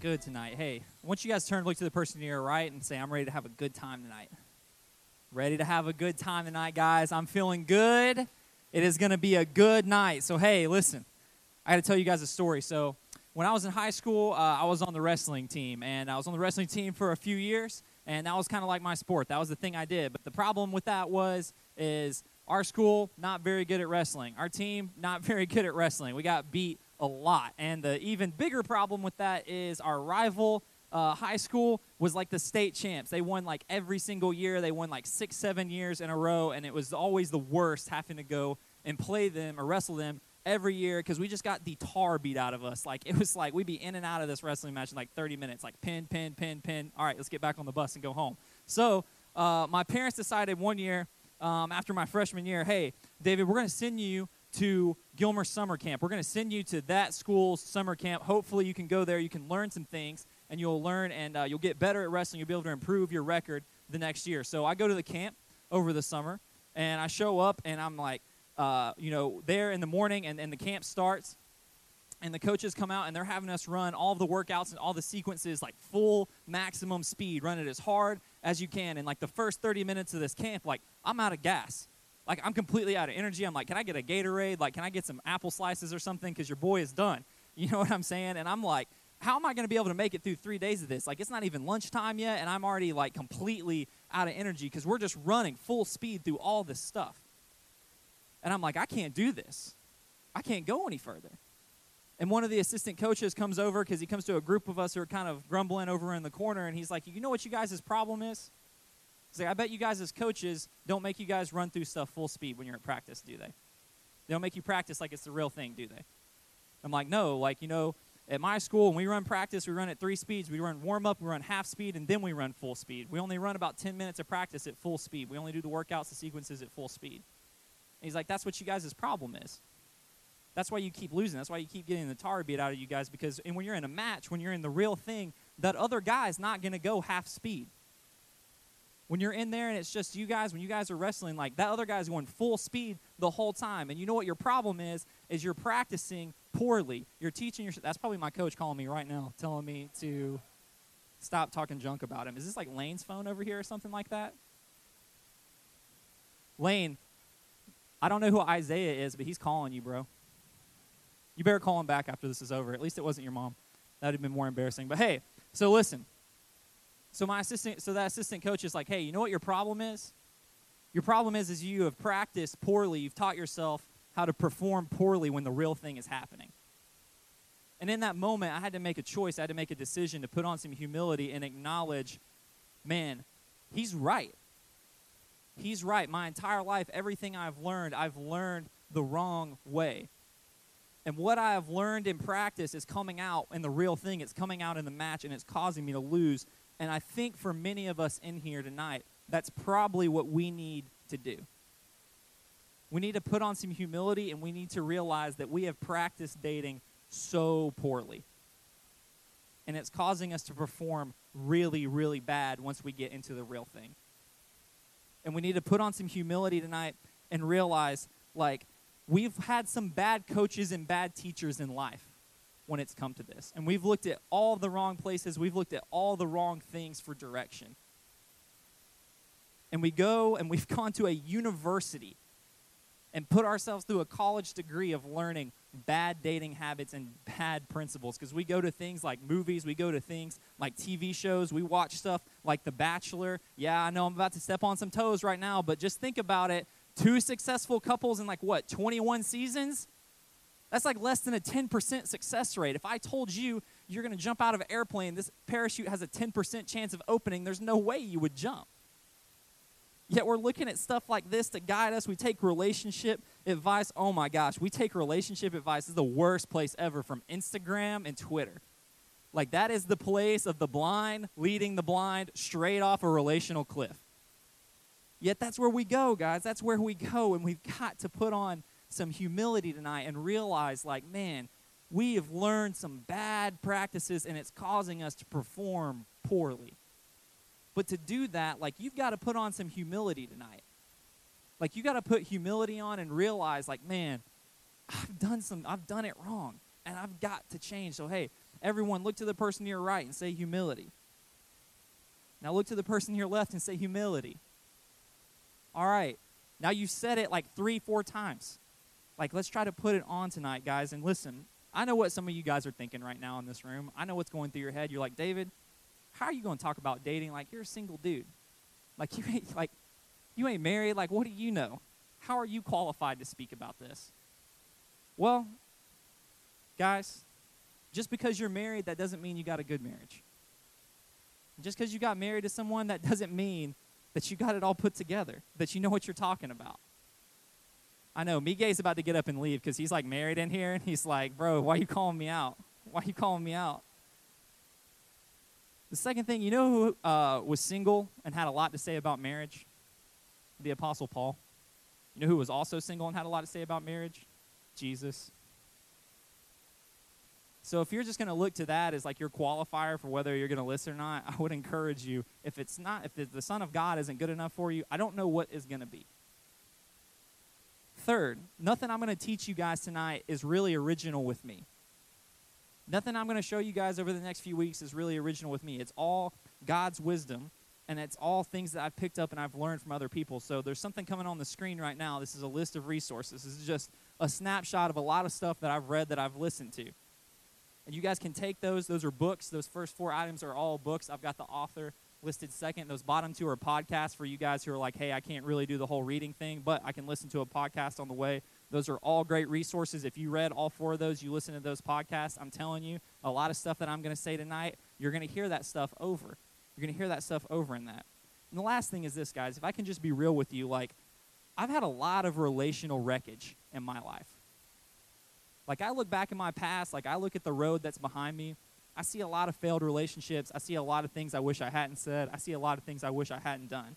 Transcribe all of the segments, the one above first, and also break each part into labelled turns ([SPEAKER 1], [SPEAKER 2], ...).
[SPEAKER 1] good tonight. Hey, once you guys turn, look to the person to your right and say, I'm ready to have a good time tonight. Ready to have a good time tonight, guys. I'm feeling good. It is going to be a good night. So, hey, listen, I got to tell you guys a story. So, when I was in high school, uh, I was on the wrestling team, and I was on the wrestling team for a few years, and that was kind of like my sport. That was the thing I did. But the problem with that was, is our school not very good at wrestling. Our team not very good at wrestling. We got beat a lot. And the even bigger problem with that is our rival uh, high school was like the state champs. They won like every single year. They won like six, seven years in a row, and it was always the worst having to go and play them or wrestle them every year because we just got the tar beat out of us. Like it was like we'd be in and out of this wrestling match in like 30 minutes, like pin, pin, pin, pin. All right, let's get back on the bus and go home. So uh, my parents decided one year um, after my freshman year, hey, David, we're going to send you to Gilmer Summer Camp. We're going to send you to that school's summer camp. Hopefully, you can go there. You can learn some things, and you'll learn and uh, you'll get better at wrestling. You'll be able to improve your record the next year. So I go to the camp over the summer, and I show up, and I'm like, uh, you know, there in the morning, and, and the camp starts, and the coaches come out, and they're having us run all the workouts and all the sequences like full maximum speed, run it as hard as you can. And like the first 30 minutes of this camp, like I'm out of gas like, I'm completely out of energy. I'm like, can I get a Gatorade? Like, can I get some apple slices or something? Because your boy is done. You know what I'm saying? And I'm like, how am I going to be able to make it through three days of this? Like, it's not even lunchtime yet, and I'm already like completely out of energy because we're just running full speed through all this stuff. And I'm like, I can't do this. I can't go any further. And one of the assistant coaches comes over because he comes to a group of us who are kind of grumbling over in the corner, and he's like, You know what you guys' problem is? He's like, I bet you guys as coaches don't make you guys run through stuff full speed when you're at practice, do they? They don't make you practice like it's the real thing, do they? I'm like, no, like, you know, at my school, when we run practice, we run at three speeds. We run warm up, we run half speed, and then we run full speed. We only run about 10 minutes of practice at full speed. We only do the workouts, the sequences at full speed. And he's like, that's what you guys' problem is. That's why you keep losing. That's why you keep getting the tar beat out of you guys because and when you're in a match, when you're in the real thing, that other guy's not going to go half speed. When you're in there and it's just you guys, when you guys are wrestling, like that other guy's going full speed the whole time. And you know what your problem is? Is you're practicing poorly. You're teaching yourself. That's probably my coach calling me right now, telling me to stop talking junk about him. Is this like Lane's phone over here or something like that? Lane, I don't know who Isaiah is, but he's calling you, bro. You better call him back after this is over. At least it wasn't your mom. That would have been more embarrassing. But hey, so listen. So my assistant, so that assistant coach is like, hey, you know what your problem is? Your problem is is you have practiced poorly. You've taught yourself how to perform poorly when the real thing is happening. And in that moment, I had to make a choice. I had to make a decision to put on some humility and acknowledge, man, he's right. He's right. My entire life, everything I've learned, I've learned the wrong way. And what I have learned in practice is coming out in the real thing. It's coming out in the match, and it's causing me to lose and I think for many of us in here tonight, that's probably what we need to do. We need to put on some humility and we need to realize that we have practiced dating so poorly. And it's causing us to perform really, really bad once we get into the real thing. And we need to put on some humility tonight and realize like, we've had some bad coaches and bad teachers in life when it's come to this. And we've looked at all the wrong places, we've looked at all the wrong things for direction. And we go and we've gone to a university and put ourselves through a college degree of learning bad dating habits and bad principles because we go to things like movies, we go to things like TV shows, we watch stuff like The Bachelor. Yeah, I know I'm about to step on some toes right now, but just think about it. Two successful couples in like what, 21 seasons? That's like less than a 10% success rate. If I told you you're going to jump out of an airplane, this parachute has a 10% chance of opening, there's no way you would jump. Yet we're looking at stuff like this to guide us. We take relationship advice. Oh my gosh, we take relationship advice. This is the worst place ever from Instagram and Twitter. Like, that is the place of the blind leading the blind straight off a relational cliff. Yet that's where we go, guys. That's where we go, and we've got to put on some humility tonight and realize, like, man, we have learned some bad practices and it's causing us to perform poorly. But to do that, like, you've got to put on some humility tonight. Like, you got to put humility on and realize, like, man, I've done some, I've done it wrong and I've got to change. So, hey, everyone, look to the person to your right and say humility. Now, look to the person to your left and say humility. All right. Now, you've said it like three, four times. Like, let's try to put it on tonight, guys. And listen, I know what some of you guys are thinking right now in this room. I know what's going through your head. You're like, David, how are you going to talk about dating? Like, you're a single dude. Like, you ain't, like, you ain't married. Like, what do you know? How are you qualified to speak about this? Well, guys, just because you're married, that doesn't mean you got a good marriage. Just because you got married to someone, that doesn't mean that you got it all put together, that you know what you're talking about. I know Miguel's about to get up and leave because he's like married in here, and he's like, "Bro, why you calling me out? Why you calling me out?" The second thing, you know who uh, was single and had a lot to say about marriage? The Apostle Paul. You know who was also single and had a lot to say about marriage? Jesus. So if you're just going to look to that as like your qualifier for whether you're going to listen or not, I would encourage you if it's not if the Son of God isn't good enough for you, I don't know what is going to be third, nothing I'm going to teach you guys tonight is really original with me. Nothing I'm going to show you guys over the next few weeks is really original with me. It's all God's wisdom, and it's all things that I've picked up and I've learned from other people. So there's something coming on the screen right now. This is a list of resources. This is just a snapshot of a lot of stuff that I've read that I've listened to. And you guys can take those. Those are books. Those first four items are all books. I've got the author listed second. Those bottom two are podcasts for you guys who are like, hey, I can't really do the whole reading thing, but I can listen to a podcast on the way. Those are all great resources. If you read all four of those, you listen to those podcasts, I'm telling you, a lot of stuff that I'm going to say tonight, you're going to hear that stuff over. You're going to hear that stuff over in that. And the last thing is this, guys, if I can just be real with you, like, I've had a lot of relational wreckage in my life. Like, I look back in my past, like, I look at the road that's behind me, I see a lot of failed relationships. I see a lot of things I wish I hadn't said. I see a lot of things I wish I hadn't done.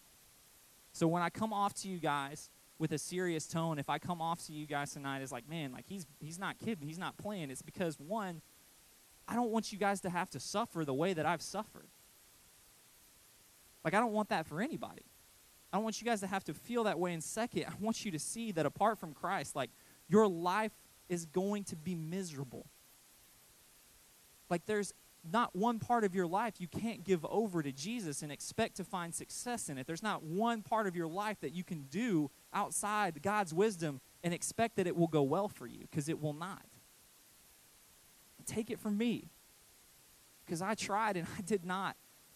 [SPEAKER 1] So when I come off to you guys with a serious tone, if I come off to you guys tonight as like, man, like he's he's not kidding, he's not playing, it's because one, I don't want you guys to have to suffer the way that I've suffered. Like I don't want that for anybody. I don't want you guys to have to feel that way. And second, I want you to see that apart from Christ, like your life is going to be miserable. Like there's not one part of your life you can't give over to Jesus and expect to find success in it. There's not one part of your life that you can do outside God's wisdom and expect that it will go well for you because it will not. Take it from me because I tried and I did not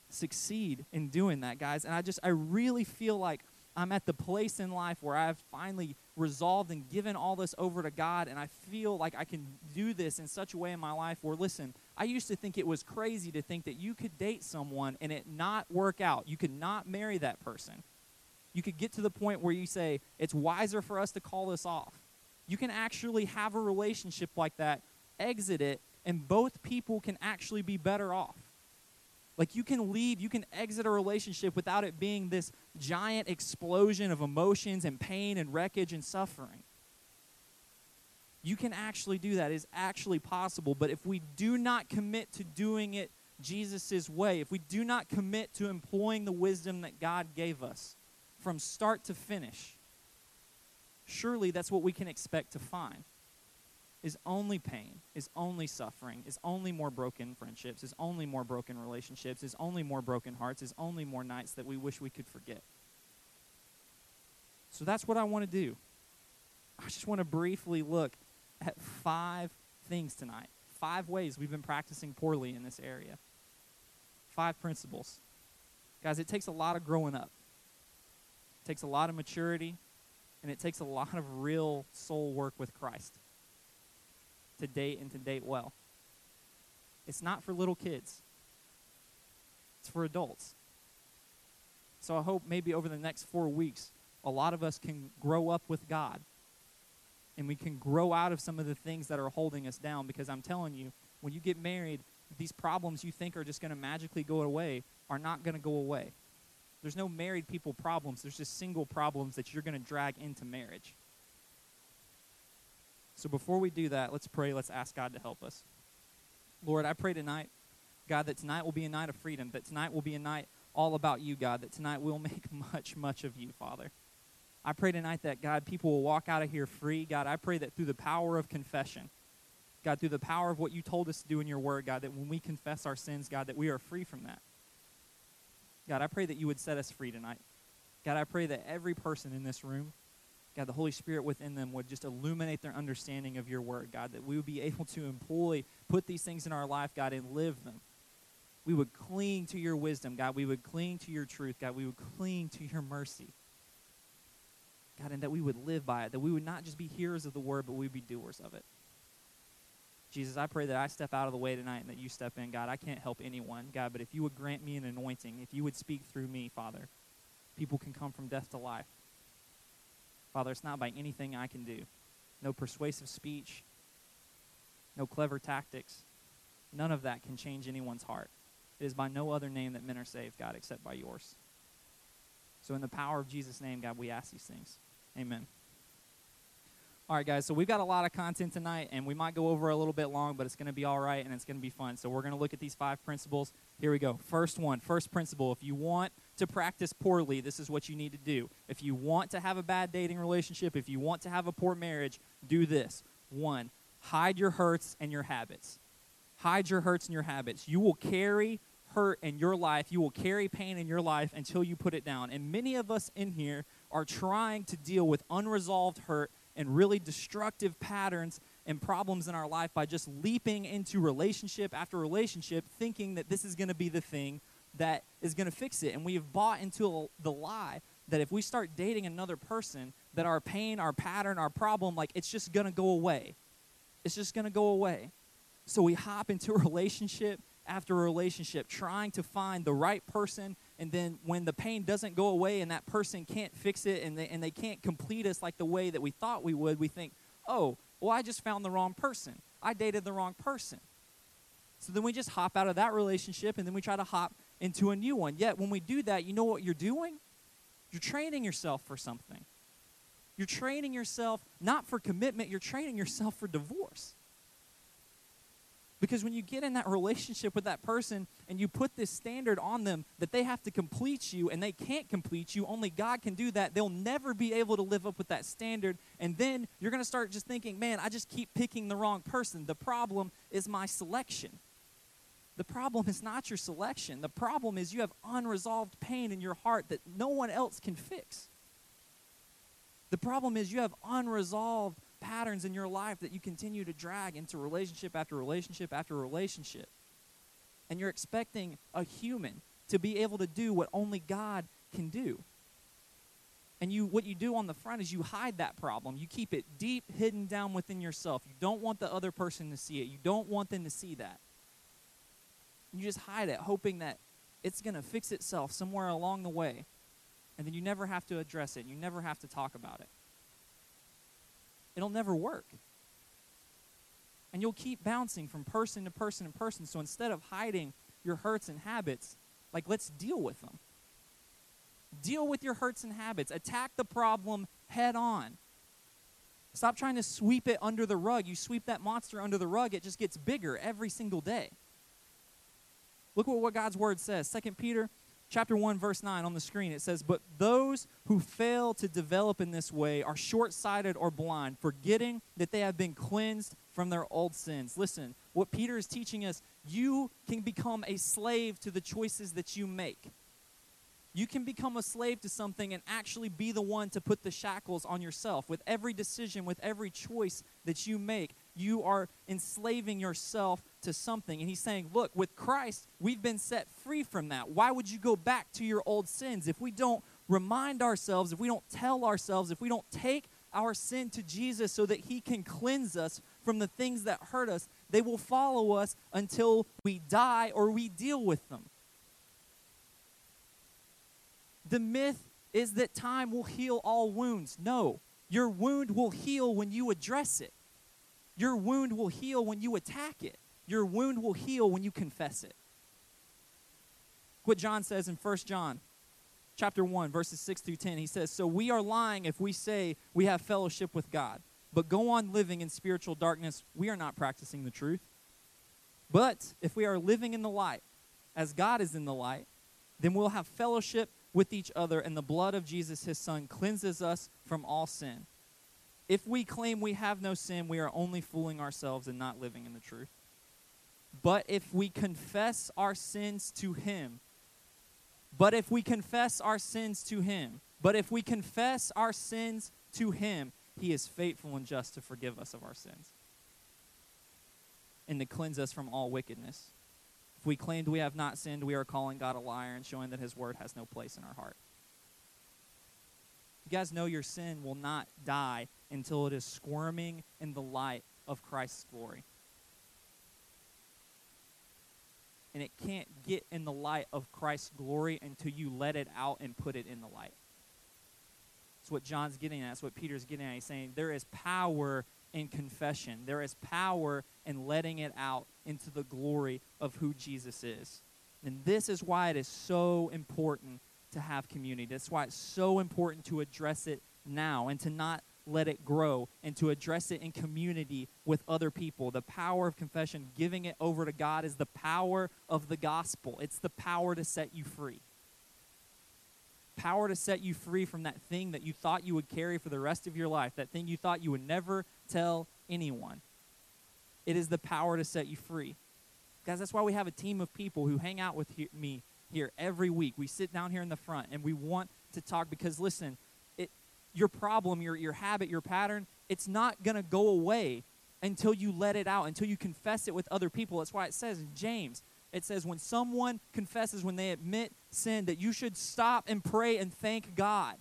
[SPEAKER 1] succeed in doing that, guys. And I just, I really feel like I'm at the place in life where I've finally resolved and given all this over to God, and I feel like I can do this in such a way in my life where, listen, I used to think it was crazy to think that you could date someone and it not work out. You could not marry that person. You could get to the point where you say, it's wiser for us to call this off. You can actually have a relationship like that, exit it, and both people can actually be better off. Like you can leave, you can exit a relationship without it being this giant explosion of emotions and pain and wreckage and suffering. You can actually do that. It is actually possible. But if we do not commit to doing it Jesus' way, if we do not commit to employing the wisdom that God gave us from start to finish, surely that's what we can expect to find is only pain, is only suffering, is only more broken friendships, is only more broken relationships, is only more broken hearts, is only more nights that we wish we could forget. So that's what I want to do. I just want to briefly look at five things tonight, five ways we've been practicing poorly in this area, five principles. Guys, it takes a lot of growing up, it takes a lot of maturity, and it takes a lot of real soul work with Christ to date and to date well. It's not for little kids, it's for adults. So I hope maybe over the next four weeks, a lot of us can grow up with God and we can grow out of some of the things that are holding us down because I'm telling you, when you get married, these problems you think are just going to magically go away are not going to go away. There's no married people problems, there's just single problems that you're going to drag into marriage. So before we do that, let's pray. Let's ask God to help us. Lord, I pray tonight, God, that tonight will be a night of freedom, that tonight will be a night all about you, God, that tonight we'll make much, much of you, Father. I pray tonight that, God, people will walk out of here free. God, I pray that through the power of confession, God, through the power of what you told us to do in your word, God, that when we confess our sins, God, that we are free from that. God, I pray that you would set us free tonight. God, I pray that every person in this room God, the Holy Spirit within them would just illuminate their understanding of your word, God, that we would be able to employ, put these things in our life, God, and live them. We would cling to your wisdom, God. We would cling to your truth, God. We would cling to your mercy, God, and that we would live by it, that we would not just be hearers of the word, but we would be doers of it. Jesus, I pray that I step out of the way tonight and that you step in, God. I can't help anyone, God, but if you would grant me an anointing, if you would speak through me, Father, people can come from death to life. Father, it's not by anything I can do. No persuasive speech, no clever tactics. None of that can change anyone's heart. It is by no other name that men are saved, God, except by yours. So, in the power of Jesus' name, God, we ask these things. Amen. All right, guys, so we've got a lot of content tonight, and we might go over a little bit long, but it's going to be all right and it's going to be fun. So, we're going to look at these five principles. Here we go. First one, first principle. If you want to practice poorly, this is what you need to do. If you want to have a bad dating relationship, if you want to have a poor marriage, do this. One, hide your hurts and your habits. Hide your hurts and your habits. You will carry hurt in your life, you will carry pain in your life until you put it down. And many of us in here are trying to deal with unresolved hurt and really destructive patterns and problems in our life by just leaping into relationship after relationship, thinking that this is going to be the thing that is going to fix it. And we have bought into the lie that if we start dating another person, that our pain, our pattern, our problem, like it's just going to go away. It's just going to go away. So we hop into relationship after relationship, trying to find the right person. And then when the pain doesn't go away and that person can't fix it and they, and they can't complete us like the way that we thought we would, we think, oh, well, I just found the wrong person. I dated the wrong person. So then we just hop out of that relationship and then we try to hop into a new one. Yet, when we do that, you know what you're doing? You're training yourself for something. You're training yourself not for commitment, you're training yourself for divorce. Because when you get in that relationship with that person and you put this standard on them that they have to complete you and they can't complete you, only God can do that, they'll never be able to live up with that standard. And then you're going to start just thinking, man, I just keep picking the wrong person. The problem is my selection. The problem is not your selection. The problem is you have unresolved pain in your heart that no one else can fix. The problem is you have unresolved patterns in your life that you continue to drag into relationship after relationship after relationship. And you're expecting a human to be able to do what only God can do. And you what you do on the front is you hide that problem. You keep it deep hidden down within yourself. You don't want the other person to see it. You don't want them to see that. You just hide it, hoping that it's going to fix itself somewhere along the way. And then you never have to address it. You never have to talk about it. It'll never work. And you'll keep bouncing from person to person and person. So instead of hiding your hurts and habits, like let's deal with them. Deal with your hurts and habits. Attack the problem head on. Stop trying to sweep it under the rug. You sweep that monster under the rug, it just gets bigger every single day. Look at what God's word says. 2 Peter chapter 1 verse 9 on the screen. It says, "But those who fail to develop in this way are short-sighted or blind, forgetting that they have been cleansed from their old sins." Listen, what Peter is teaching us, you can become a slave to the choices that you make. You can become a slave to something and actually be the one to put the shackles on yourself. With every decision, with every choice that you make, you are enslaving yourself to something. And he's saying, Look, with Christ, we've been set free from that. Why would you go back to your old sins if we don't remind ourselves, if we don't tell ourselves, if we don't take our sin to Jesus so that he can cleanse us from the things that hurt us? They will follow us until we die or we deal with them. The myth is that time will heal all wounds. No, your wound will heal when you address it. Your wound will heal when you attack it, your wound will heal when you confess it. What John says in 1 John chapter 1 verses 6 through 10 he says so we are lying if we say we have fellowship with god but go on living in spiritual darkness we are not practicing the truth but if we are living in the light as god is in the light then we'll have fellowship with each other, and the blood of Jesus, his son, cleanses us from all sin. If we claim we have no sin, we are only fooling ourselves and not living in the truth. But if we confess our sins to Him, but if we confess our sins to Him, but if we confess our sins to Him, He is faithful and just to forgive us of our sins and to cleanse us from all wickedness. If we claimed we have not sinned, we are calling God a liar and showing that His word has no place in our heart. You guys know your sin will not die until it is squirming in the light of Christ's glory. And it can't get in the light of Christ's glory until you let it out and put it in the light. That's what John's getting at. That's what Peter's getting at. He's saying there is power in confession, there is power in letting it out into the glory of who Jesus is. And this is why it is so important to have community. That's why it's so important to address it now and to not let it grow, and to address it in community with other people. The power of confession, giving it over to God, is the power of the gospel. It's the power to set you free. Power to set you free from that thing that you thought you would carry for the rest of your life, that thing you thought you would never tell anyone. It is the power to set you free. Guys, that's why we have a team of people who hang out with he- me here every week. We sit down here in the front and we want to talk because, listen, your problem, your, your habit, your pattern, it's not going to go away until you let it out, until you confess it with other people. That's why it says in James, it says, when someone confesses, when they admit sin, that you should stop and pray and thank God.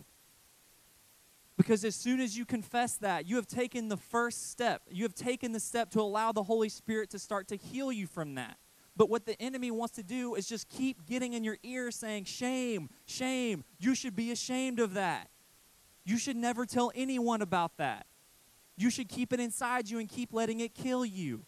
[SPEAKER 1] Because as soon as you confess that, you have taken the first step. You have taken the step to allow the Holy Spirit to start to heal you from that. But what the enemy wants to do is just keep getting in your ear saying, Shame, shame, you should be ashamed of that. You should never tell anyone about that. You should keep it inside you and keep letting it kill you.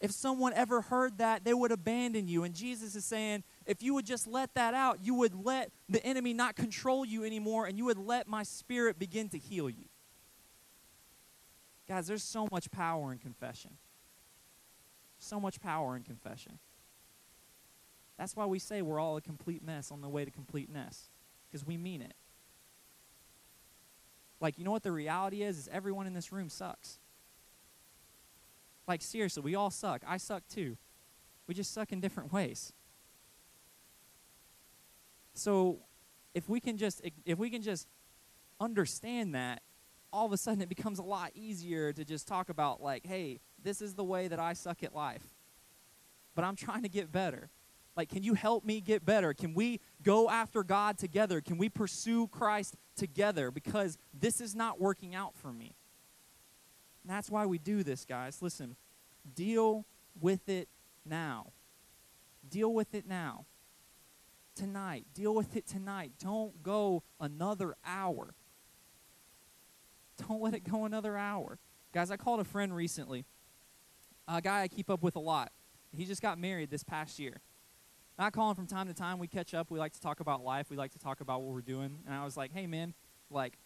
[SPEAKER 1] If someone ever heard that, they would abandon you. And Jesus is saying, if you would just let that out, you would let the enemy not control you anymore and you would let my spirit begin to heal you. Guys, there's so much power in confession. So much power in confession. That's why we say we're all a complete mess on the way to completeness, because we mean it. Like, you know what the reality is? Is everyone in this room sucks. Like, seriously, we all suck. I suck too. We just suck in different ways. So if we can just if we can just understand that, all of a sudden it becomes a lot easier to just talk about like, hey, this is the way that I suck at life. But I'm trying to get better. Like, can you help me get better? Can we go after God together? Can we pursue Christ together? Because this is not working out for me. And that's why we do this, guys. Listen, deal with it now. Deal with it now. Tonight. Deal with it tonight. Don't go another hour. Don't let it go another hour. Guys, I called a friend recently, a guy I keep up with a lot. He just got married this past year. I call him from time to time. We catch up. We like to talk about life. We like to talk about what we're doing. And I was like, hey, man, like,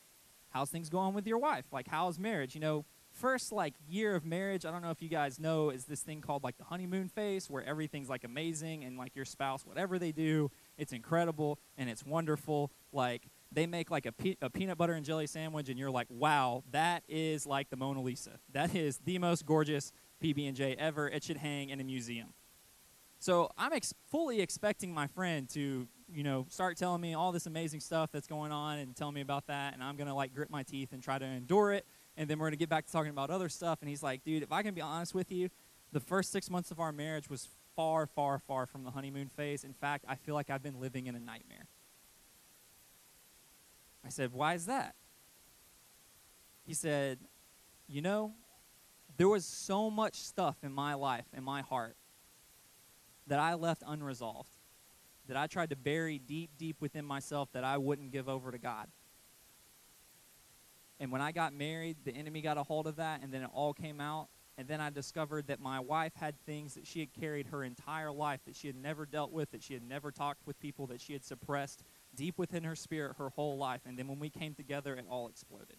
[SPEAKER 1] how's things going with your wife? Like, how's marriage? You know, first, like, year of marriage, I don't know if you guys know, is this thing called, like, the honeymoon phase where everything's, like, amazing and, like, your spouse, whatever they do, it's incredible and it's wonderful. Like, they make like a, pe- a peanut butter and jelly sandwich and you're like wow that is like the mona lisa that is the most gorgeous pb&j ever it should hang in a museum so I'm ex- fully expecting my friend to, you know, start telling me all this amazing stuff that's going on and tell me about that. And I'm going to like grit my teeth and try to endure it. And then we're going to get back to talking about other stuff. And he's like, dude, if I can be honest with you, the first six months of our marriage was far, far, far from the honeymoon phase. In fact, I feel like I've been living in a nightmare. I said, why is that? He said, you know, there was so much stuff in my life, in my heart, that I left unresolved, that I tried to bury deep, deep within myself that I wouldn't give over to God. And when I got married, the enemy got a hold of that, and then it all came out. And then I discovered that my wife had things that she had carried her entire life that she had never dealt with, that she had never talked with people, that she had suppressed deep within her spirit her whole life. And then when we came together, it all exploded.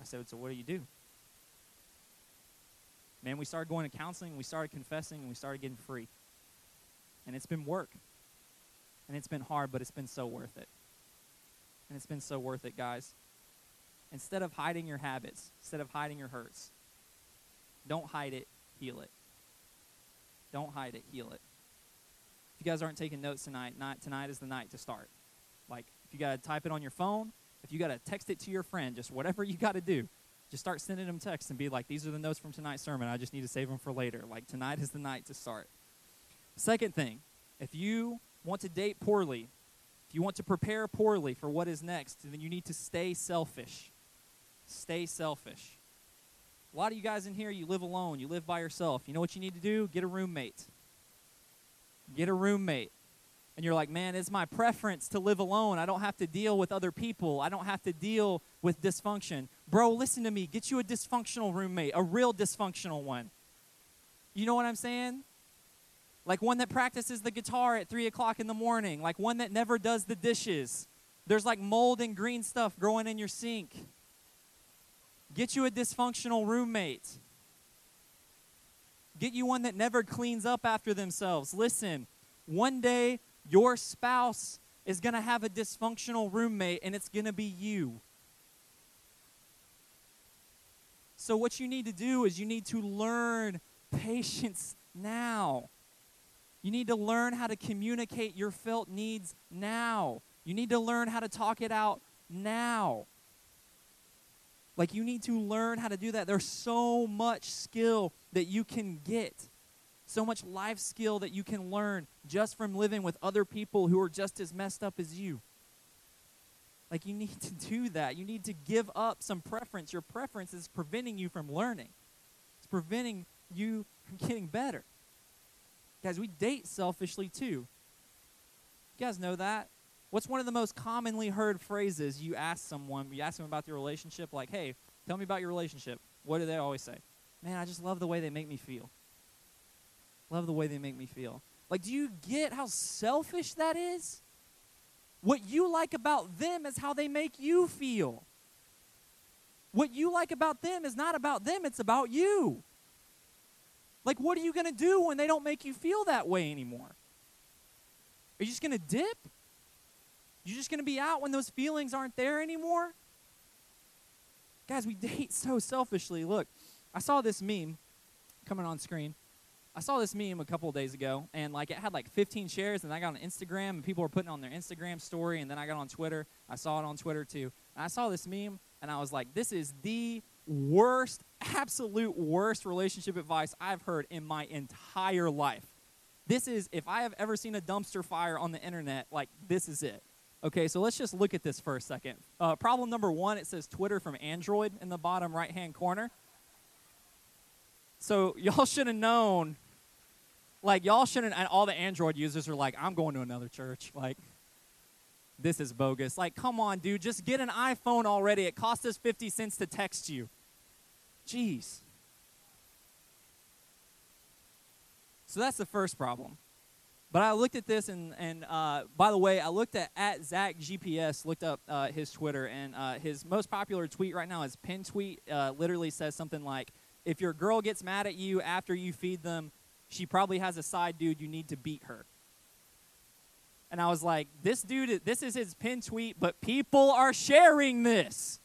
[SPEAKER 1] I said, So what do you do? man, we started going to counseling, we started confessing, and we started getting free. And it's been work. And it's been hard, but it's been so worth it. And it's been so worth it, guys. Instead of hiding your habits, instead of hiding your hurts, don't hide it, heal it. Don't hide it, heal it. If you guys aren't taking notes tonight, not, tonight is the night to start. Like, if you got to type it on your phone, if you got to text it to your friend, just whatever you got to do, just start sending them texts and be like, these are the notes from tonight's sermon. I just need to save them for later. Like, tonight is the night to start. Second thing, if you want to date poorly, if you want to prepare poorly for what is next, then you need to stay selfish. Stay selfish. A lot of you guys in here, you live alone, you live by yourself. You know what you need to do? Get a roommate. Get a roommate and you're like, man, it's my preference to live alone. I don't have to deal with other people. I don't have to deal with dysfunction. Bro, listen to me. Get you a dysfunctional roommate, a real dysfunctional one. You know what I'm saying? Like one that practices the guitar at 3 o'clock in the morning, like one that never does the dishes. There's like mold and green stuff growing in your sink. Get you a dysfunctional roommate. Get you one that never cleans up after themselves. Listen, one day your spouse is going to have a dysfunctional roommate, and it's going to be you. So, what you need to do is you need to learn patience now. You need to learn how to communicate your felt needs now. You need to learn how to talk it out now. Like, you need to learn how to do that. There's so much skill that you can get so much life skill that you can learn just from living with other people who are just as messed up as you. Like, you need to do that. You need to give up some preference. Your preference is preventing you from learning, it's preventing you from getting better. Guys, we date selfishly too. You guys know that? What's one of the most commonly heard phrases you ask someone? You ask them about their relationship, like, hey, tell me about your relationship. What do they always say? Man, I just love the way they make me feel love the way they make me feel. Like, do you get how selfish that is? What you like about them is how they make you feel. What you like about them is not about them, it's about you. Like, what are you going to do when they don't make you feel that way anymore? Are you just going to dip? You're just going to be out when those feelings aren't there anymore? Guys, we date so selfishly. Look, I saw this meme coming on screen. I saw this meme a couple days ago, and like it had like 15 shares, and I got on Instagram, and people were putting on their Instagram story, and then I got on Twitter. I saw it on Twitter too. And I saw this meme, and I was like, this is the worst, absolute worst relationship advice I've heard in my entire life. This is, if I have ever seen a dumpster fire on the internet, like this is it. Okay, so let's just look at this for a second. Uh, problem number one it says Twitter from Android in the bottom right hand corner. So y'all should have known, like y'all shouldn't. And all the Android users are like, I'm going to another church. Like, this is bogus. Like, come on, dude, just get an iPhone already. It cost us 50 cents to text you. Jeez. So that's the first problem. But I looked at this, and, and uh, by the way, I looked at, at Zach GPS, looked up uh, his Twitter, and uh, his most popular tweet right now, is pin tweet, uh, literally says something like, if your girl gets mad at you after you feed them, she probably has a side dude you need to beat her. And I was like, this dude, this is his pin tweet, but people are sharing this.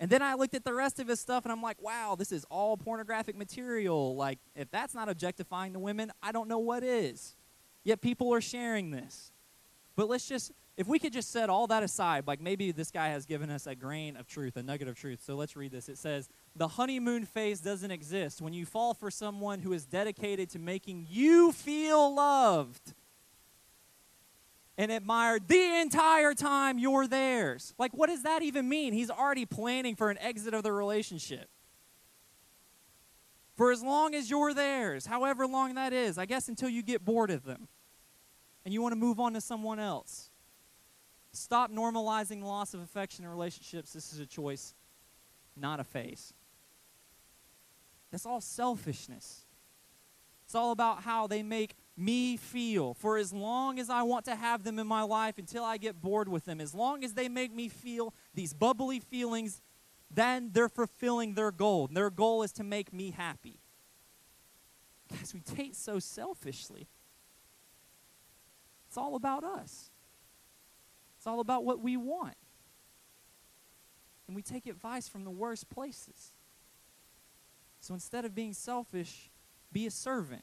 [SPEAKER 1] And then I looked at the rest of his stuff and I'm like, wow, this is all pornographic material. Like, if that's not objectifying the women, I don't know what is. Yet people are sharing this. But let's just, if we could just set all that aside, like maybe this guy has given us a grain of truth, a nugget of truth. So let's read this. It says, the honeymoon phase doesn't exist. When you fall for someone who is dedicated to making you feel loved and admired the entire time you're theirs, like, what does that even mean? He's already planning for an exit of the relationship. For as long as you're theirs, however long that is, I guess until you get bored of them and you want to move on to someone else. Stop normalizing loss of affection in relationships. This is a choice, not a phase. That's all selfishness. It's all about how they make me feel for as long as I want to have them in my life until I get bored with them. As long as they make me feel these bubbly feelings, then they're fulfilling their goal. And their goal is to make me happy. Guys, we date so selfishly. It's all about us, it's all about what we want. And we take advice from the worst places. So instead of being selfish, be a servant.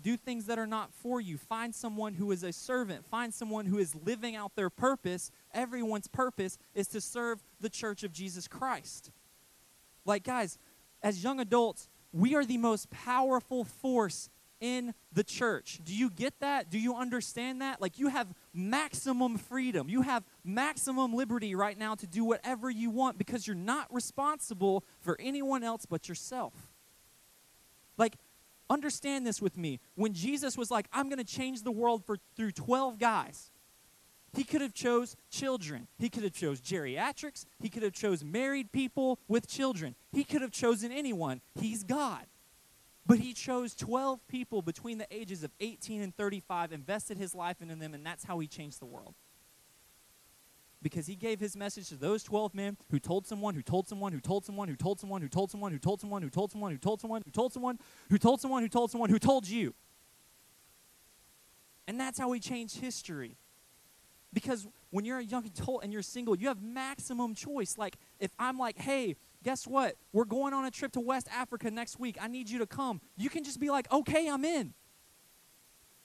[SPEAKER 1] Do things that are not for you. Find someone who is a servant. Find someone who is living out their purpose. Everyone's purpose is to serve the church of Jesus Christ. Like, guys, as young adults, we are the most powerful force in the church. Do you get that? Do you understand that? Like, you have maximum freedom. You have maximum liberty right now to do whatever you want because you're not responsible for anyone else but yourself. Like, understand this with me. When Jesus was like, I'm going to change the world for, through 12 guys, he could have chose children. He could have chose geriatrics. He could have chose married people with children. He could have chosen anyone. He's God. But he chose 12 people between the ages of 18 and 35, invested his life into them, and that's how he changed the world. Because he gave his message to those 12 men who told someone, who told someone, who told someone, who told someone, who told someone, who told someone, who told someone, who told someone, who told someone, who told someone, who told someone, who told you. And that's how he changed history. Because when you're a young adult and you're single, you have maximum choice. Like, if I'm like, hey, guess what? We're going on a trip to West Africa next week. I need you to come. You can just be like, okay, I'm in.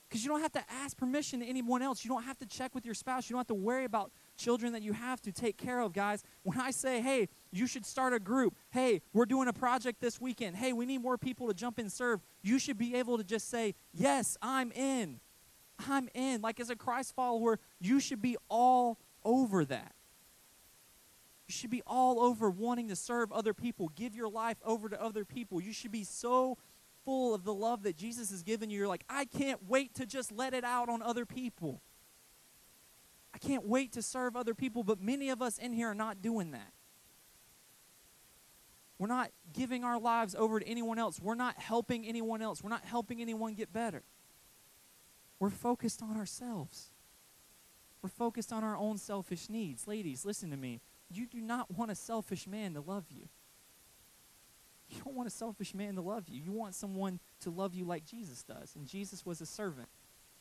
[SPEAKER 1] Because you don't have to ask permission to anyone else. You don't have to check with your spouse. You don't have to worry about children that you have to take care of, guys. When I say, hey, you should start a group, hey, we're doing a project this weekend, hey, we need more people to jump and serve, you should be able to just say, yes, I'm in. I'm in. Like as a Christ follower, you should be all over that. You should be all over wanting to serve other people, give your life over to other people. You should be so full of the love that Jesus has given you. You're like, I can't wait to just let it out on other people. I can't wait to serve other people, but many of us in here are not doing that. We're not giving our lives over to anyone else. We're not helping anyone else. We're not helping anyone get better. We're focused on ourselves. We're focused on our own selfish needs. Ladies, listen to me you do not want a selfish man to love you. You don't want a selfish man to love you. You want someone to love you like Jesus does. And Jesus was a servant.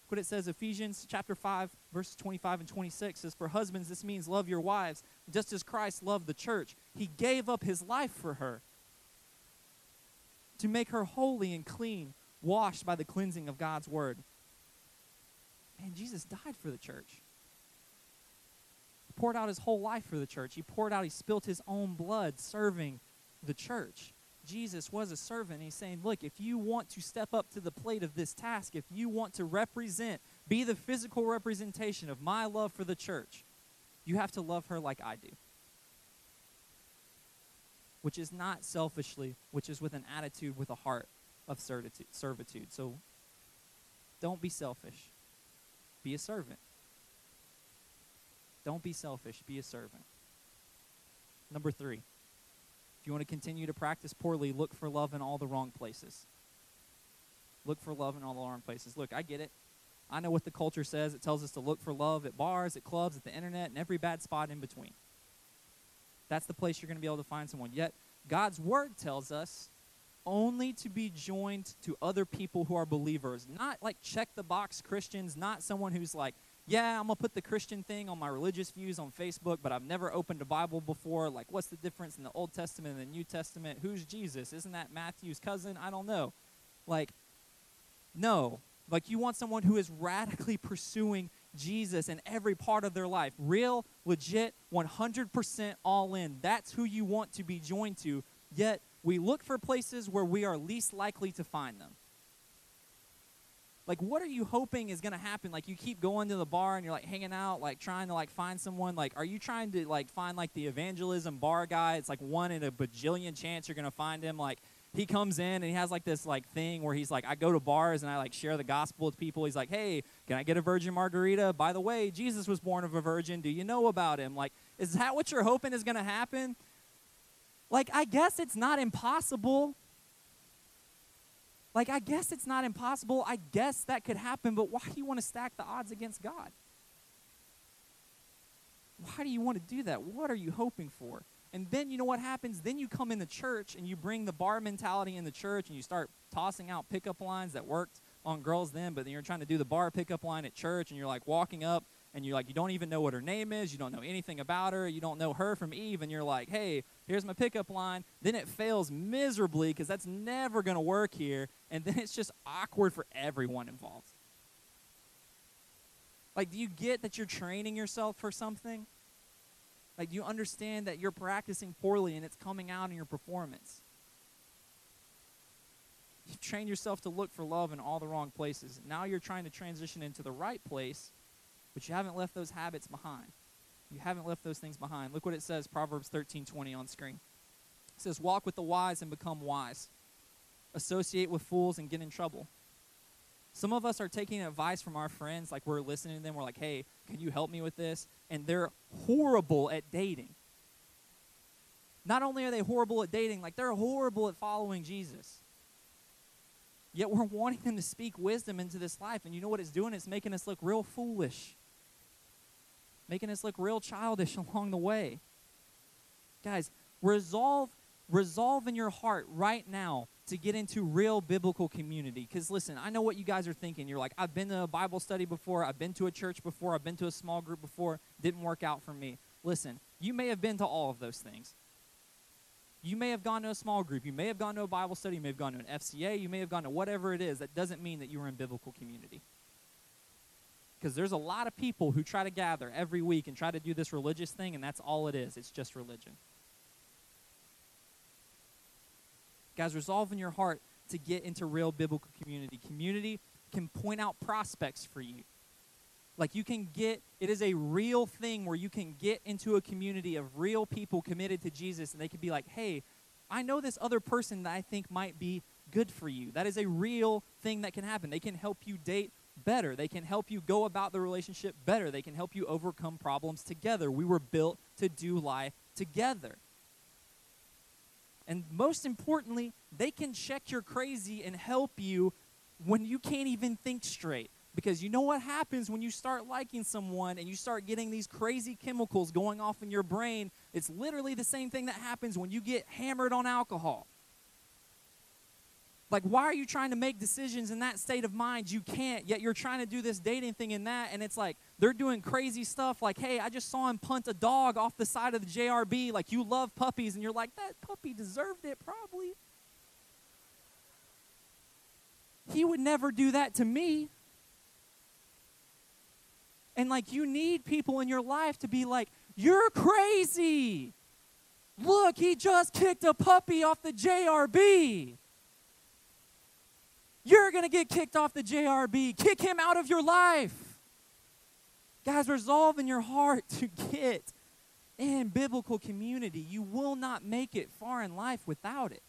[SPEAKER 1] what it says, Ephesians chapter 5, verses 25 and 26 says, For husbands, this means love your wives, just as Christ loved the church. He gave up his life for her to make her holy and clean, washed by the cleansing of God's word. And Jesus died for the church poured out his whole life for the church. He poured out, he spilt his own blood serving the church. Jesus was a servant. He's saying, Look, if you want to step up to the plate of this task, if you want to represent, be the physical representation of my love for the church, you have to love her like I do. Which is not selfishly, which is with an attitude, with a heart of servitude. So don't be selfish, be a servant. Don't be selfish, be a servant. Number three, if you want to continue to practice poorly, look for love in all the wrong places. Look for love in all the wrong places. Look, I get it. I know what the culture says. It tells us to look for love at bars, at clubs, at the internet, and every bad spot in between. That's the place you're going to be able to find someone. Yet, God's word tells us only to be joined to other people who are believers, not like check the box Christians, not someone who's like, yeah, I'm going to put the Christian thing on my religious views on Facebook, but I've never opened a Bible before. Like, what's the difference in the Old Testament and the New Testament? Who's Jesus? Isn't that Matthew's cousin? I don't know. Like, no. Like, you want someone who is radically pursuing Jesus in every part of their life. Real, legit, 100% all in. That's who you want to be joined to. Yet, we look for places where we are least likely to find them like what are you hoping is going to happen like you keep going to the bar and you're like hanging out like trying to like find someone like are you trying to like find like the evangelism bar guy it's like one in a bajillion chance you're going to find him like he comes in and he has like this like thing where he's like i go to bars and i like share the gospel with people he's like hey can i get a virgin margarita by the way jesus was born of a virgin do you know about him like is that what you're hoping is going to happen like i guess it's not impossible like, I guess it's not impossible. I guess that could happen, but why do you want to stack the odds against God? Why do you want to do that? What are you hoping for? And then you know what happens? Then you come in the church and you bring the bar mentality in the church and you start tossing out pickup lines that worked on girls then, but then you're trying to do the bar pickup line at church and you're like walking up and you're like, you don't even know what her name is. You don't know anything about her. You don't know her from Eve. And you're like, hey, here's my pickup line. Then it fails miserably because that's never going to work here. And then it's just awkward for everyone involved. Like, do you get that you're training yourself for something? Like, do you understand that you're practicing poorly and it's coming out in your performance? You've trained yourself to look for love in all the wrong places. Now you're trying to transition into the right place, but you haven't left those habits behind. You haven't left those things behind. Look what it says, Proverbs 13:20 on screen. It says, "Walk with the wise and become wise. Associate with fools and get in trouble." Some of us are taking advice from our friends, like we're listening to them, we're like, "Hey, can you help me with this?" And they're horrible at dating. Not only are they horrible at dating, like they're horrible at following Jesus. Yet we're wanting them to speak wisdom into this life, and you know what it's doing? It's making us look real foolish making us look real childish along the way. Guys, resolve resolve in your heart right now to get into real biblical community. Because listen, I know what you guys are thinking. You're like, I've been to a Bible study before, I've been to a church before, I've been to a small group before, didn't work out for me. Listen, you may have been to all of those things. You may have gone to a small group, you may have gone to a Bible study, you may have gone to an FCA, you may have gone to whatever it is. That doesn't mean that you were in biblical community because there's a lot of people who try to gather every week and try to do this religious thing, and that's all it is. It's just religion. Guys, resolve in your heart to get into real biblical community. Community can point out prospects for you. Like you can get, it is a real thing where you can get into a community of real people committed to Jesus, and they can be like, hey, I know this other person that I think might be good for you. That is a real thing that can happen. They can help you date better. They can help you go about the relationship better. They can help you overcome problems together. We were built to do life together. And most importantly, they can check your crazy and help you when you can't even think straight. Because you know what happens when you start liking someone and you start getting these crazy chemicals going off in your brain? It's literally the same thing that happens when you get hammered on alcohol. Like, why are you trying to make decisions in that state of mind? You can't, yet you're trying to do this dating thing and that. And it's like, they're doing crazy stuff. Like, hey, I just saw him punt a dog off the side of the JRB. Like, you love puppies. And you're like, that puppy deserved it, probably. He would never do that to me. And like, you need people in your life to be like, you're crazy. Look, he just kicked a puppy off the JRB. You're going to get kicked off the JRB. Kick him out of your life. Guys, resolve in your heart to get in biblical community. You will not make it far in life without it.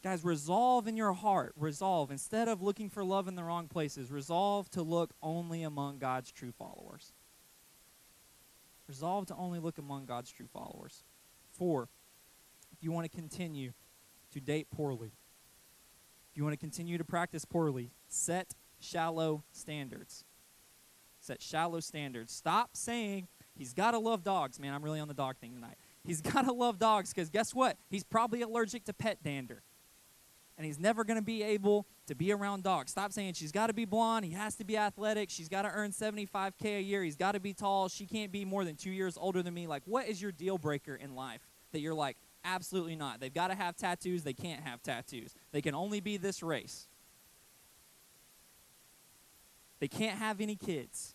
[SPEAKER 1] Guys, resolve in your heart, resolve. Instead of looking for love in the wrong places, resolve to look only among God's true followers. Resolve to only look among God's true followers. Four, if you want to continue to date poorly, you want to continue to practice poorly, set shallow standards. Set shallow standards. Stop saying, he's got to love dogs. Man, I'm really on the dog thing tonight. He's got to love dogs because guess what? He's probably allergic to pet dander. And he's never going to be able to be around dogs. Stop saying she's got to be blonde. He has to be athletic. She's got to earn 75K a year. He's got to be tall. She can't be more than two years older than me. Like, what is your deal breaker in life that you're like, Absolutely not. They've got to have tattoos. They can't have tattoos. They can only be this race. They can't have any kids.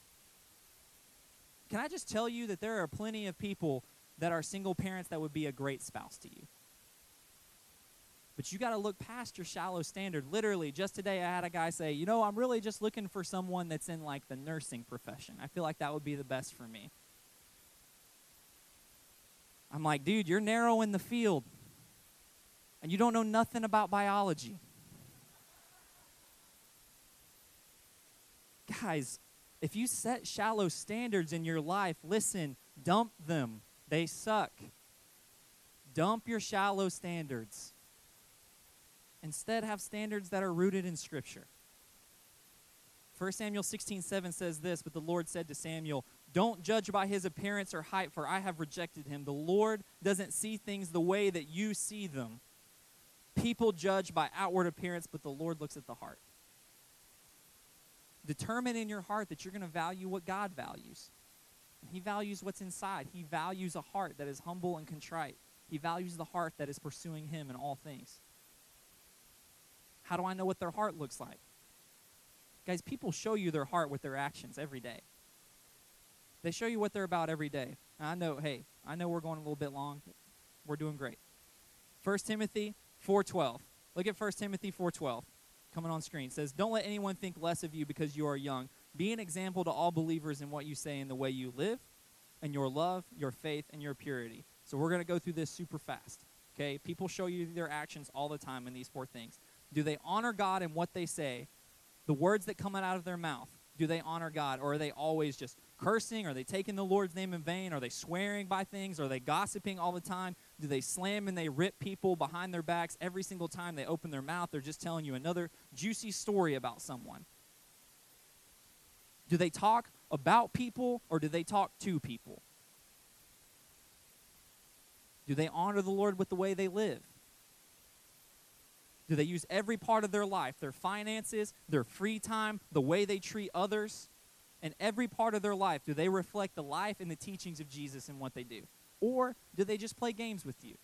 [SPEAKER 1] Can I just tell you that there are plenty of people that are single parents that would be a great spouse to you? But you got to look past your shallow standard. Literally, just today I had a guy say, You know, I'm really just looking for someone that's in like the nursing profession. I feel like that would be the best for me. I'm like, dude, you're narrow in the field and you don't know nothing about biology. Guys, if you set shallow standards in your life, listen, dump them. They suck. Dump your shallow standards. Instead, have standards that are rooted in Scripture. 1 Samuel 16, 7 says this, but the Lord said to Samuel, don't judge by his appearance or height, for I have rejected him. The Lord doesn't see things the way that you see them. People judge by outward appearance, but the Lord looks at the heart. Determine in your heart that you're going to value what God values. He values what's inside. He values a heart that is humble and contrite. He values the heart that is pursuing Him in all things. How do I know what their heart looks like? Guys, people show you their heart with their actions every day. They show you what they're about every day. I know, hey, I know we're going a little bit long. We're doing great. 1 Timothy 4:12. Look at 1 Timothy 4:12 coming on screen. It says, "Don't let anyone think less of you because you are young. Be an example to all believers in what you say and the way you live, and your love, your faith, and your purity." So we're going to go through this super fast. Okay? People show you their actions all the time in these four things. Do they honor God in what they say? The words that come out of their mouth? do they honor God? Or are they always just cursing? Are they taking the Lord's name in vain? Are they swearing by things? Are they gossiping all the time? Do they slam and they rip people behind their backs every single time they open their mouth? They're just telling you another juicy story about someone. Do they talk about people or do they talk to people? Do they honor the Lord with the way they live? Do they use every part of their life, their finances, their free time, the way they treat others, and every part of their life? Do they reflect the life and the teachings of Jesus in what they do? Or do they just play games with you?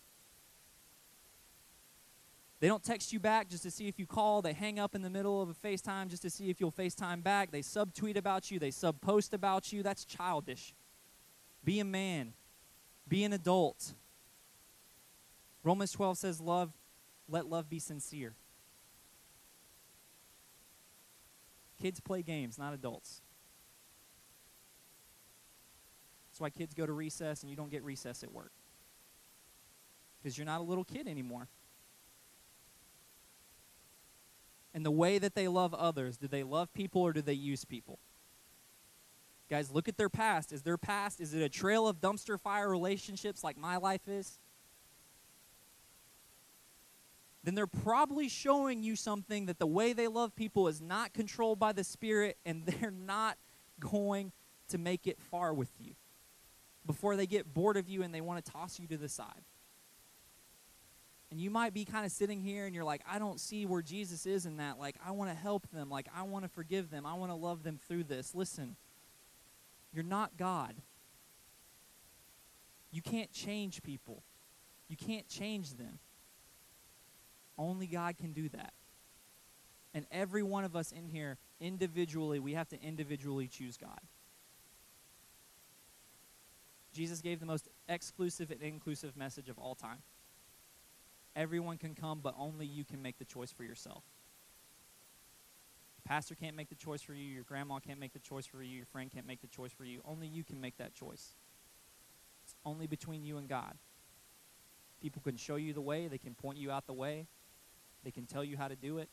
[SPEAKER 1] They don't text you back just to see if you call. They hang up in the middle of a FaceTime just to see if you'll FaceTime back. They subtweet about you. They subpost about you. That's childish. Be a man. Be an adult. Romans 12 says, Love let love be sincere. Kids play games, not adults. That's why kids go to recess and you don't get recess at work. Because you're not a little kid anymore. And the way that they love others, do they love people or do they use people? Guys, look at their past. Is their past, is it a trail of dumpster fire relationships like my life is? then they're probably showing you something that the way they love people is not controlled by the Spirit, and they're not going to make it far with you before they get bored of you and they want to toss you to the side. And you might be kind of sitting here and you're like, I don't see where Jesus is in that. Like, I want to help them. Like, I want to forgive them. I want to love them through this. Listen, you're not God. You can't change people, you can't change them. Only God can do that. And every one of us in here, individually, we have to individually choose God. Jesus gave the most exclusive and inclusive message of all time. Everyone can come, but only you can make the choice for yourself. pastor can't make the choice for you. Your grandma can't make the choice for you. Your friend can't make the choice for you. Only you can make that choice. It's only between you and God. People can show you the way, they can point you out the way, they can tell you how to do it.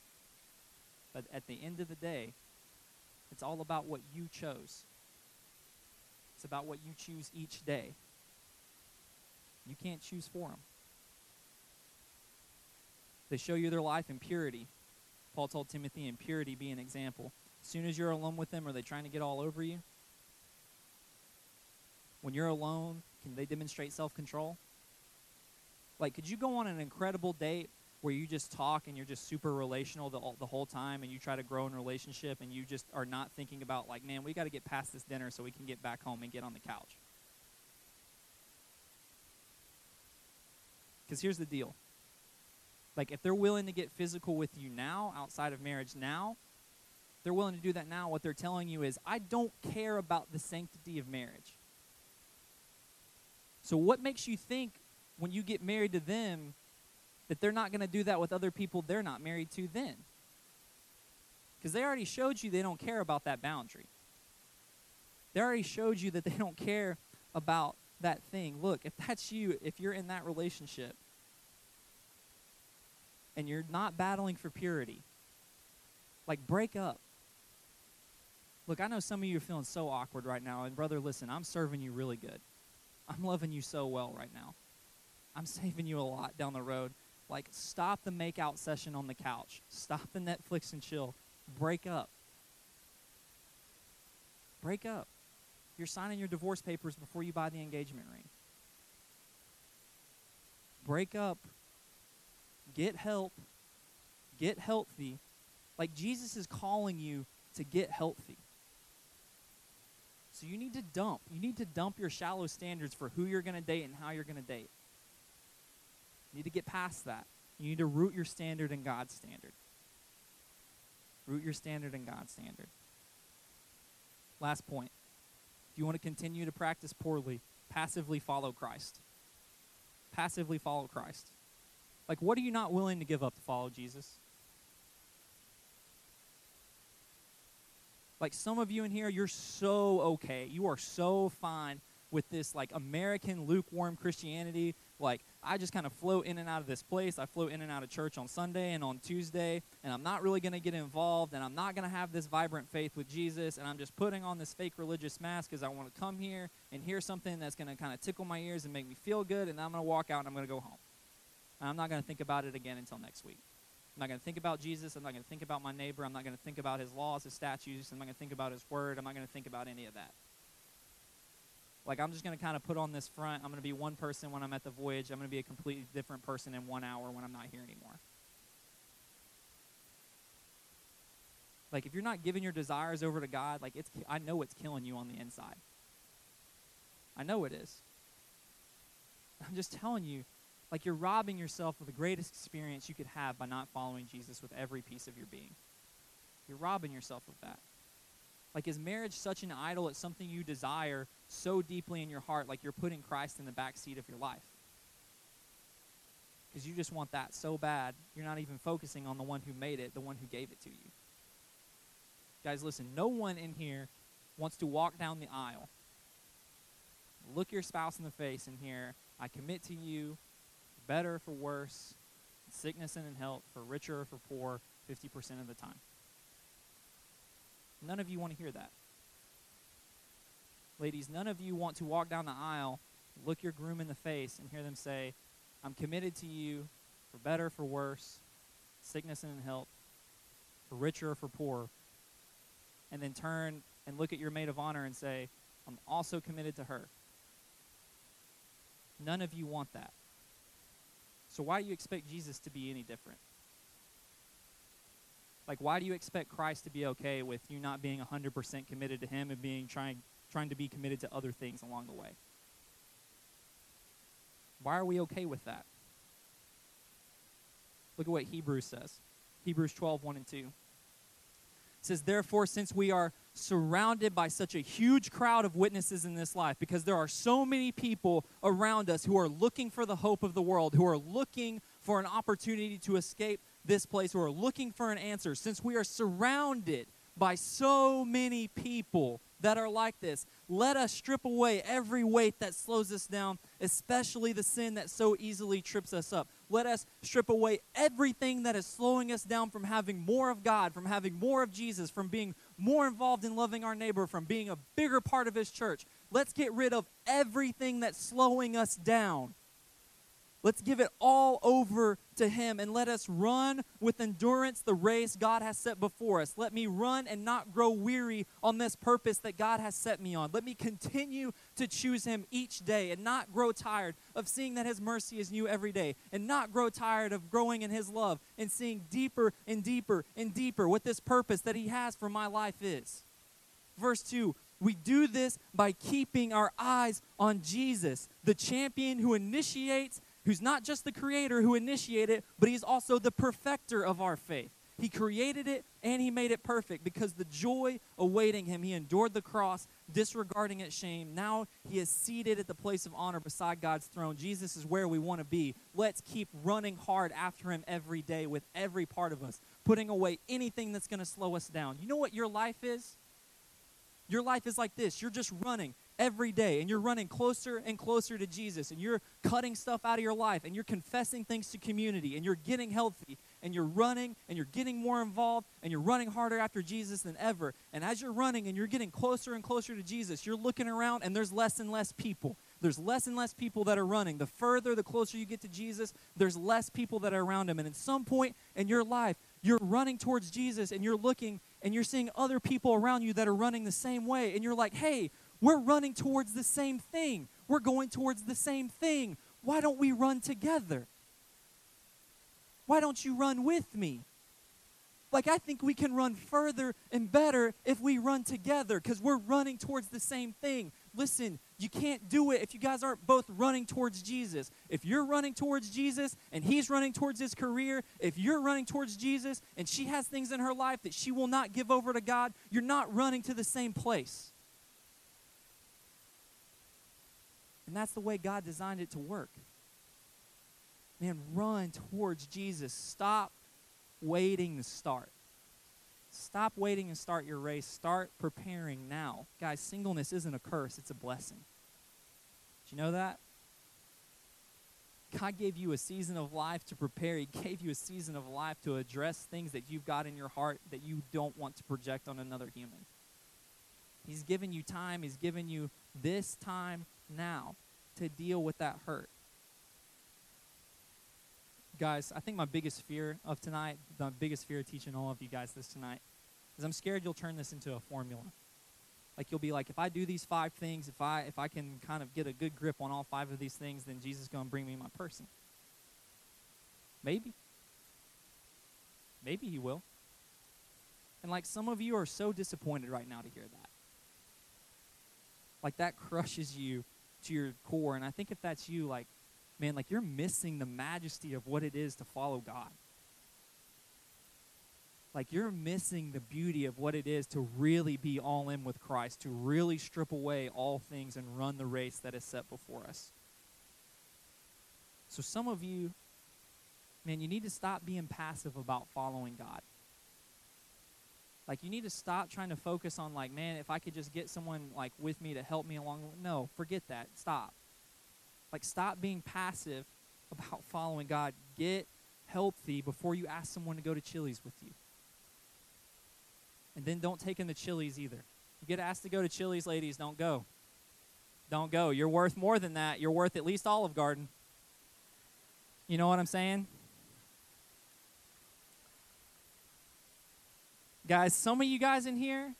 [SPEAKER 1] But at the end of the day, it's all about what you chose. It's about what you choose each day. You can't choose for them. They show you their life in purity. Paul told Timothy, in purity, be an example. As soon as you're alone with them, are they trying to get all over you? When you're alone, can they demonstrate self control? Like, could you go on an incredible date where you just talk and you're just super relational the, the whole time and you try to grow in relationship and you just are not thinking about like man we got to get past this dinner so we can get back home and get on the couch because here's the deal like if they're willing to get physical with you now outside of marriage now they're willing to do that now what they're telling you is i don't care about the sanctity of marriage so what makes you think when you get married to them that they're not going to do that with other people they're not married to then. Because they already showed you they don't care about that boundary. They already showed you that they don't care about that thing. Look, if that's you, if you're in that relationship and you're not battling for purity, like break up. Look, I know some of you are feeling so awkward right now, and brother, listen, I'm serving you really good. I'm loving you so well right now. I'm saving you a lot down the road. Like, stop the make out session on the couch. Stop the Netflix and chill. Break up. Break up. You're signing your divorce papers before you buy the engagement ring. Break up. Get help. Get healthy. Like, Jesus is calling you to get healthy. So you need to dump. You need to dump your shallow standards for who you're going to date and how you're going to date. You need to get past that. You need to root your standard in God's standard. Root your standard in God's standard. Last point. If you want to continue to practice poorly, passively follow Christ. Passively follow Christ. Like, what are you not willing to give up to follow Jesus? Like, some of you in here, you're so okay. You are so fine with this, like, American lukewarm Christianity. Like, I just kind of float in and out of this place. I float in and out of church on Sunday and on Tuesday, and I'm not really going to get involved, and I'm not going to have this vibrant faith with Jesus, and I'm just putting on this fake religious mask because I want to come here and hear something that's going to kind of tickle my ears and make me feel good, and I'm going to walk out and I'm going to go home. And I'm not going to think about it again until next week. I'm not going to think about Jesus. I'm not going to think about my neighbor. I'm not going to think about his laws, his statutes. I'm not going to think about his word. I'm not going to think about any of that. Like, I'm just going to kind of put on this front. I'm going to be one person when I'm at the voyage. I'm going to be a completely different person in one hour when I'm not here anymore. Like, if you're not giving your desires over to God, like, it's, I know it's killing you on the inside. I know it is. I'm just telling you, like, you're robbing yourself of the greatest experience you could have by not following Jesus with every piece of your being. You're robbing yourself of that. Like, is marriage such an idol? It's something you desire so deeply in your heart, like you're putting Christ in the back seat of your life. Because you just want that so bad, you're not even focusing on the one who made it, the one who gave it to you. Guys, listen, no one in here wants to walk down the aisle. Look your spouse in the face and hear, I commit to you, better for worse, sickness and in health, for richer or for poor, 50% of the time. None of you want to hear that. Ladies, none of you want to walk down the aisle, look your groom in the face, and hear them say, I'm committed to you for better, for worse, sickness and health, for richer or for poorer. And then turn and look at your maid of honor and say, I'm also committed to her. None of you want that. So why do you expect Jesus to be any different? Like, why do you expect Christ to be okay with you not being 100% committed to Him and being trying, trying to be committed to other things along the way? Why are we okay with that? Look at what Hebrews says. Hebrews 12, 1 and 2. It says, Therefore, since we are surrounded by such a huge crowd of witnesses in this life, because there are so many people around us who are looking for the hope of the world, who are looking for an opportunity to escape this place where we're looking for an answer, since we are surrounded by so many people that are like this, let us strip away every weight that slows us down, especially the sin that so easily trips us up. Let us strip away everything that is slowing us down from having more of God, from having more of Jesus, from being more involved in loving our neighbor, from being a bigger part of His church. Let's get rid of everything that's slowing us down Let's give it all over to Him and let us run with endurance the race God has set before us. Let me run and not grow weary on this purpose that God has set me on. Let me continue to choose Him each day and not grow tired of seeing that His mercy is new every day and not grow tired of growing in His love and seeing deeper and deeper and deeper what this purpose that He has for my life is. Verse 2 we do this by keeping our eyes on Jesus, the champion who initiates who's not just the creator who initiated it, but he's also the perfecter of our faith. He created it and he made it perfect because the joy awaiting him, he endured the cross, disregarding its shame. Now he is seated at the place of honor beside God's throne. Jesus is where we want to be. Let's keep running hard after him every day with every part of us, putting away anything that's going to slow us down. You know what your life is? Your life is like this you're just running every day and you're running closer and closer to Jesus and you're cutting stuff out of your life and you're confessing things to community and you're getting healthy and you're running and you're getting more involved and you're running harder after Jesus than ever. And as you're running and you're getting closer and closer to Jesus, you're looking around and there's less and less people. There's less and less people that are running. The further, the closer you get to Jesus, there's less people that are around him. And at some point in your life, you're running towards Jesus and you're looking and you're seeing other people around you that are running the same way. And you're like, hey, we're running towards the same thing. We're going towards the same thing. Why don't we run together? Why don't you run with me? Like, I think we can run further and better if we run together because we're running towards the same thing. Listen, you can't do it if you guys aren't both running towards Jesus. If you're running towards Jesus and he's running towards his career, if you're running towards Jesus and she has things in her life that she will not give over to God, you're not running to the same place. And that's the way God designed it to work. Man, run towards Jesus. Stop waiting to start. Stop waiting and start your race. Start preparing now. Guys, singleness isn't a curse, it's a blessing. Do you know that? God gave you a season of life to prepare. He gave you a season of life to address things that you've got in your heart that you don't want to project on another human. He's given you time, He's given you this time now to deal with that hurt. Guys, I think my biggest fear of tonight, the biggest fear of teaching all of you guys this tonight, is I'm scared you'll turn this into a formula. Like you'll be like, if I do these five things, if I if I can kind of get a good grip on all five of these things, then Jesus is going to bring me my person. Maybe. Maybe he will. And like some of you are so disappointed right now to hear that. Like that crushes you to your core. And I think if that's you, like, man, like you're missing the majesty of what it is to follow God. Like you're missing the beauty of what it is to really be all in with Christ, to really strip away all things and run the race that is set before us. So some of you, man, you need to stop being passive about following God. Like you need to stop trying to focus on like, man, if I could just get someone like with me to help me along. No, forget that. Stop. Like stop being passive about following God. Get healthy before you ask someone to go to Chili's with you. And then don't take in the Chili's either. You get asked to go to Chili's, ladies, don't go. Don't go. You're worth more than that. You're worth at least Olive Garden. You know what I'm saying? Guys, some of you guys in here,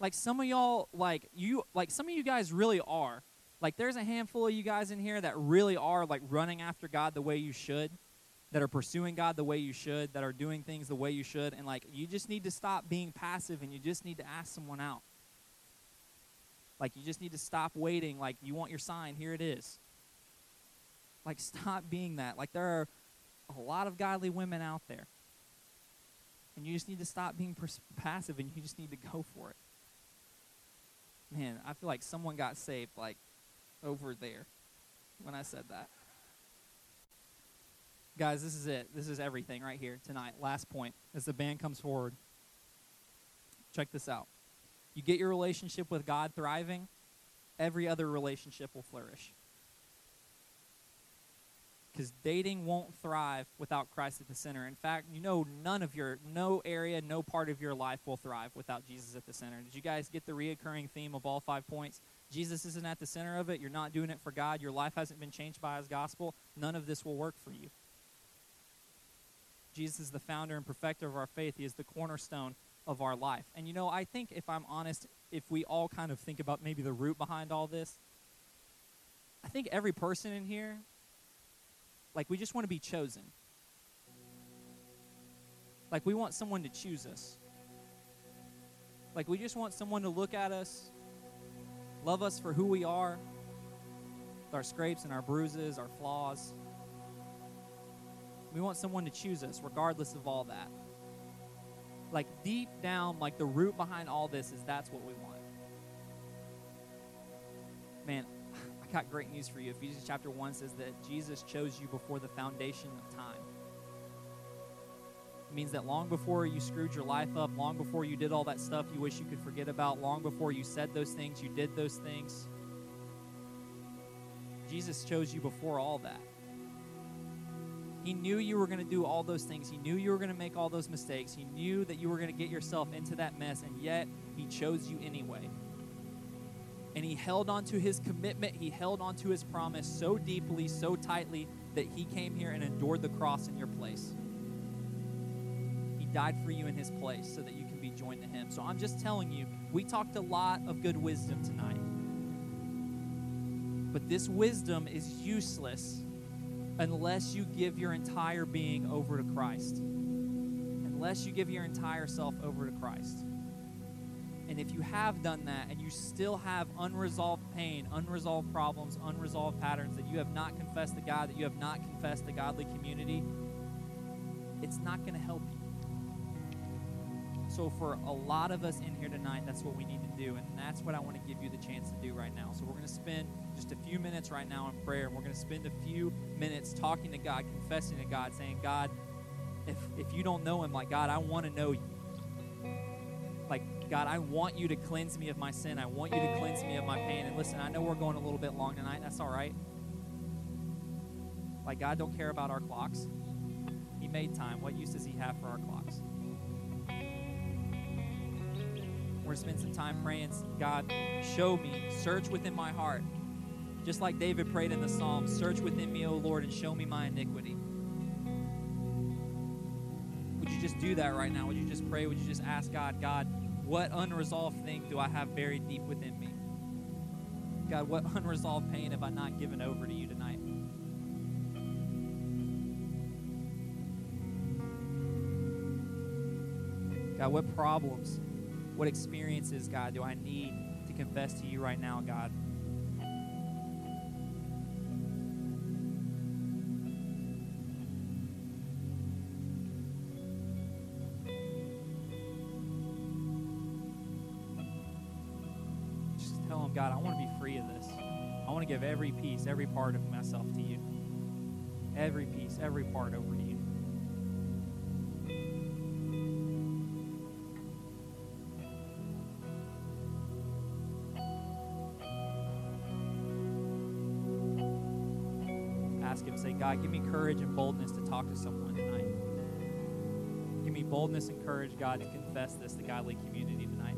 [SPEAKER 1] like some of y'all, like you, like some of you guys really are. Like there's a handful of you guys in here that really are like running after God the way you should, that are pursuing God the way you should, that are doing things the way you should, and like you just need to stop being passive and you just need to ask someone out. Like you just need to stop waiting. Like you want your sign, here it is. Like stop being that. Like there are a lot of godly women out there. And you just need to stop being pers- passive and you just need to go for it. Man, I feel like someone got saved like over there when I said that. Guys, this is it. This is everything right here tonight. Last point as the band comes forward. Check this out. You get your relationship with God thriving, every other relationship will flourish because dating won't thrive without Christ at the center. In fact, you know, none of your, no area, no part of your life will thrive without Jesus at the center. Did you guys get the reoccurring theme of all five points? Jesus isn't at the center of it. You're not doing it for God. Your life hasn't been changed by His gospel. None of this will work for you. Jesus is the founder and perfecter of our faith. He is the cornerstone of our life. And you know, I think if I'm honest, if we all kind of think about maybe the root behind all this, I think every person in here like, we just want to be chosen. Like, we want someone to choose us. Like, we just want someone to look at us, love us for who we are, our scrapes and our bruises, our flaws. We want someone to choose us, regardless of all that. Like, deep down, like, the root behind all this is that's what we want. Man, I've got great news for you. Ephesians chapter 1 says that Jesus chose you before the foundation of time. It means that long before you screwed your life up, long before you did all that stuff you wish you could forget about, long before you said those things, you did those things, Jesus chose you before all that. He knew you were going to do all those things. He knew you were going to make all those mistakes. He knew that you were going to get yourself into that mess, and yet He chose you anyway. And he held on to his commitment, he held on to his promise so deeply, so tightly, that he came here and endured the cross in your place. He died for you in his place so that you can be joined to him. So I'm just telling you, we talked a lot of good wisdom tonight. But this wisdom is useless unless you give your entire being over to Christ, unless you give your entire self over to Christ. And if you have done that and you still have unresolved pain, unresolved problems, unresolved patterns that you have not confessed to God, that you have not confessed to godly community, it's not going to help you. So, for a lot of us in here tonight, that's what we need to do. And that's what I want to give you the chance to do right now. So, we're going to spend just a few minutes right now in prayer. And we're going to spend a few minutes talking to God, confessing to God, saying, God, if, if you don't know Him, like, God, I want to know you. Like, God, I want you to cleanse me of my sin. I want you to cleanse me of my pain. And listen, I know we're going a little bit long tonight. That's all right. Like, God don't care about our clocks. He made time. What use does He have for our clocks? We're going to spend some time praying, God, show me, search within my heart. Just like David prayed in the psalm, search within me, O Lord, and show me my iniquity. Would you just do that right now? Would you just pray? Would you just ask God, God, what unresolved thing do I have buried deep within me? God, what unresolved pain have I not given over to you tonight? God, what problems, what experiences, God, do I need to confess to you right now, God? give every piece, every part of myself to you. Every piece, every part over to you. Ask Him, say, God, give me courage and boldness to talk to someone tonight. Give me boldness and courage, God, to confess this to godly community tonight.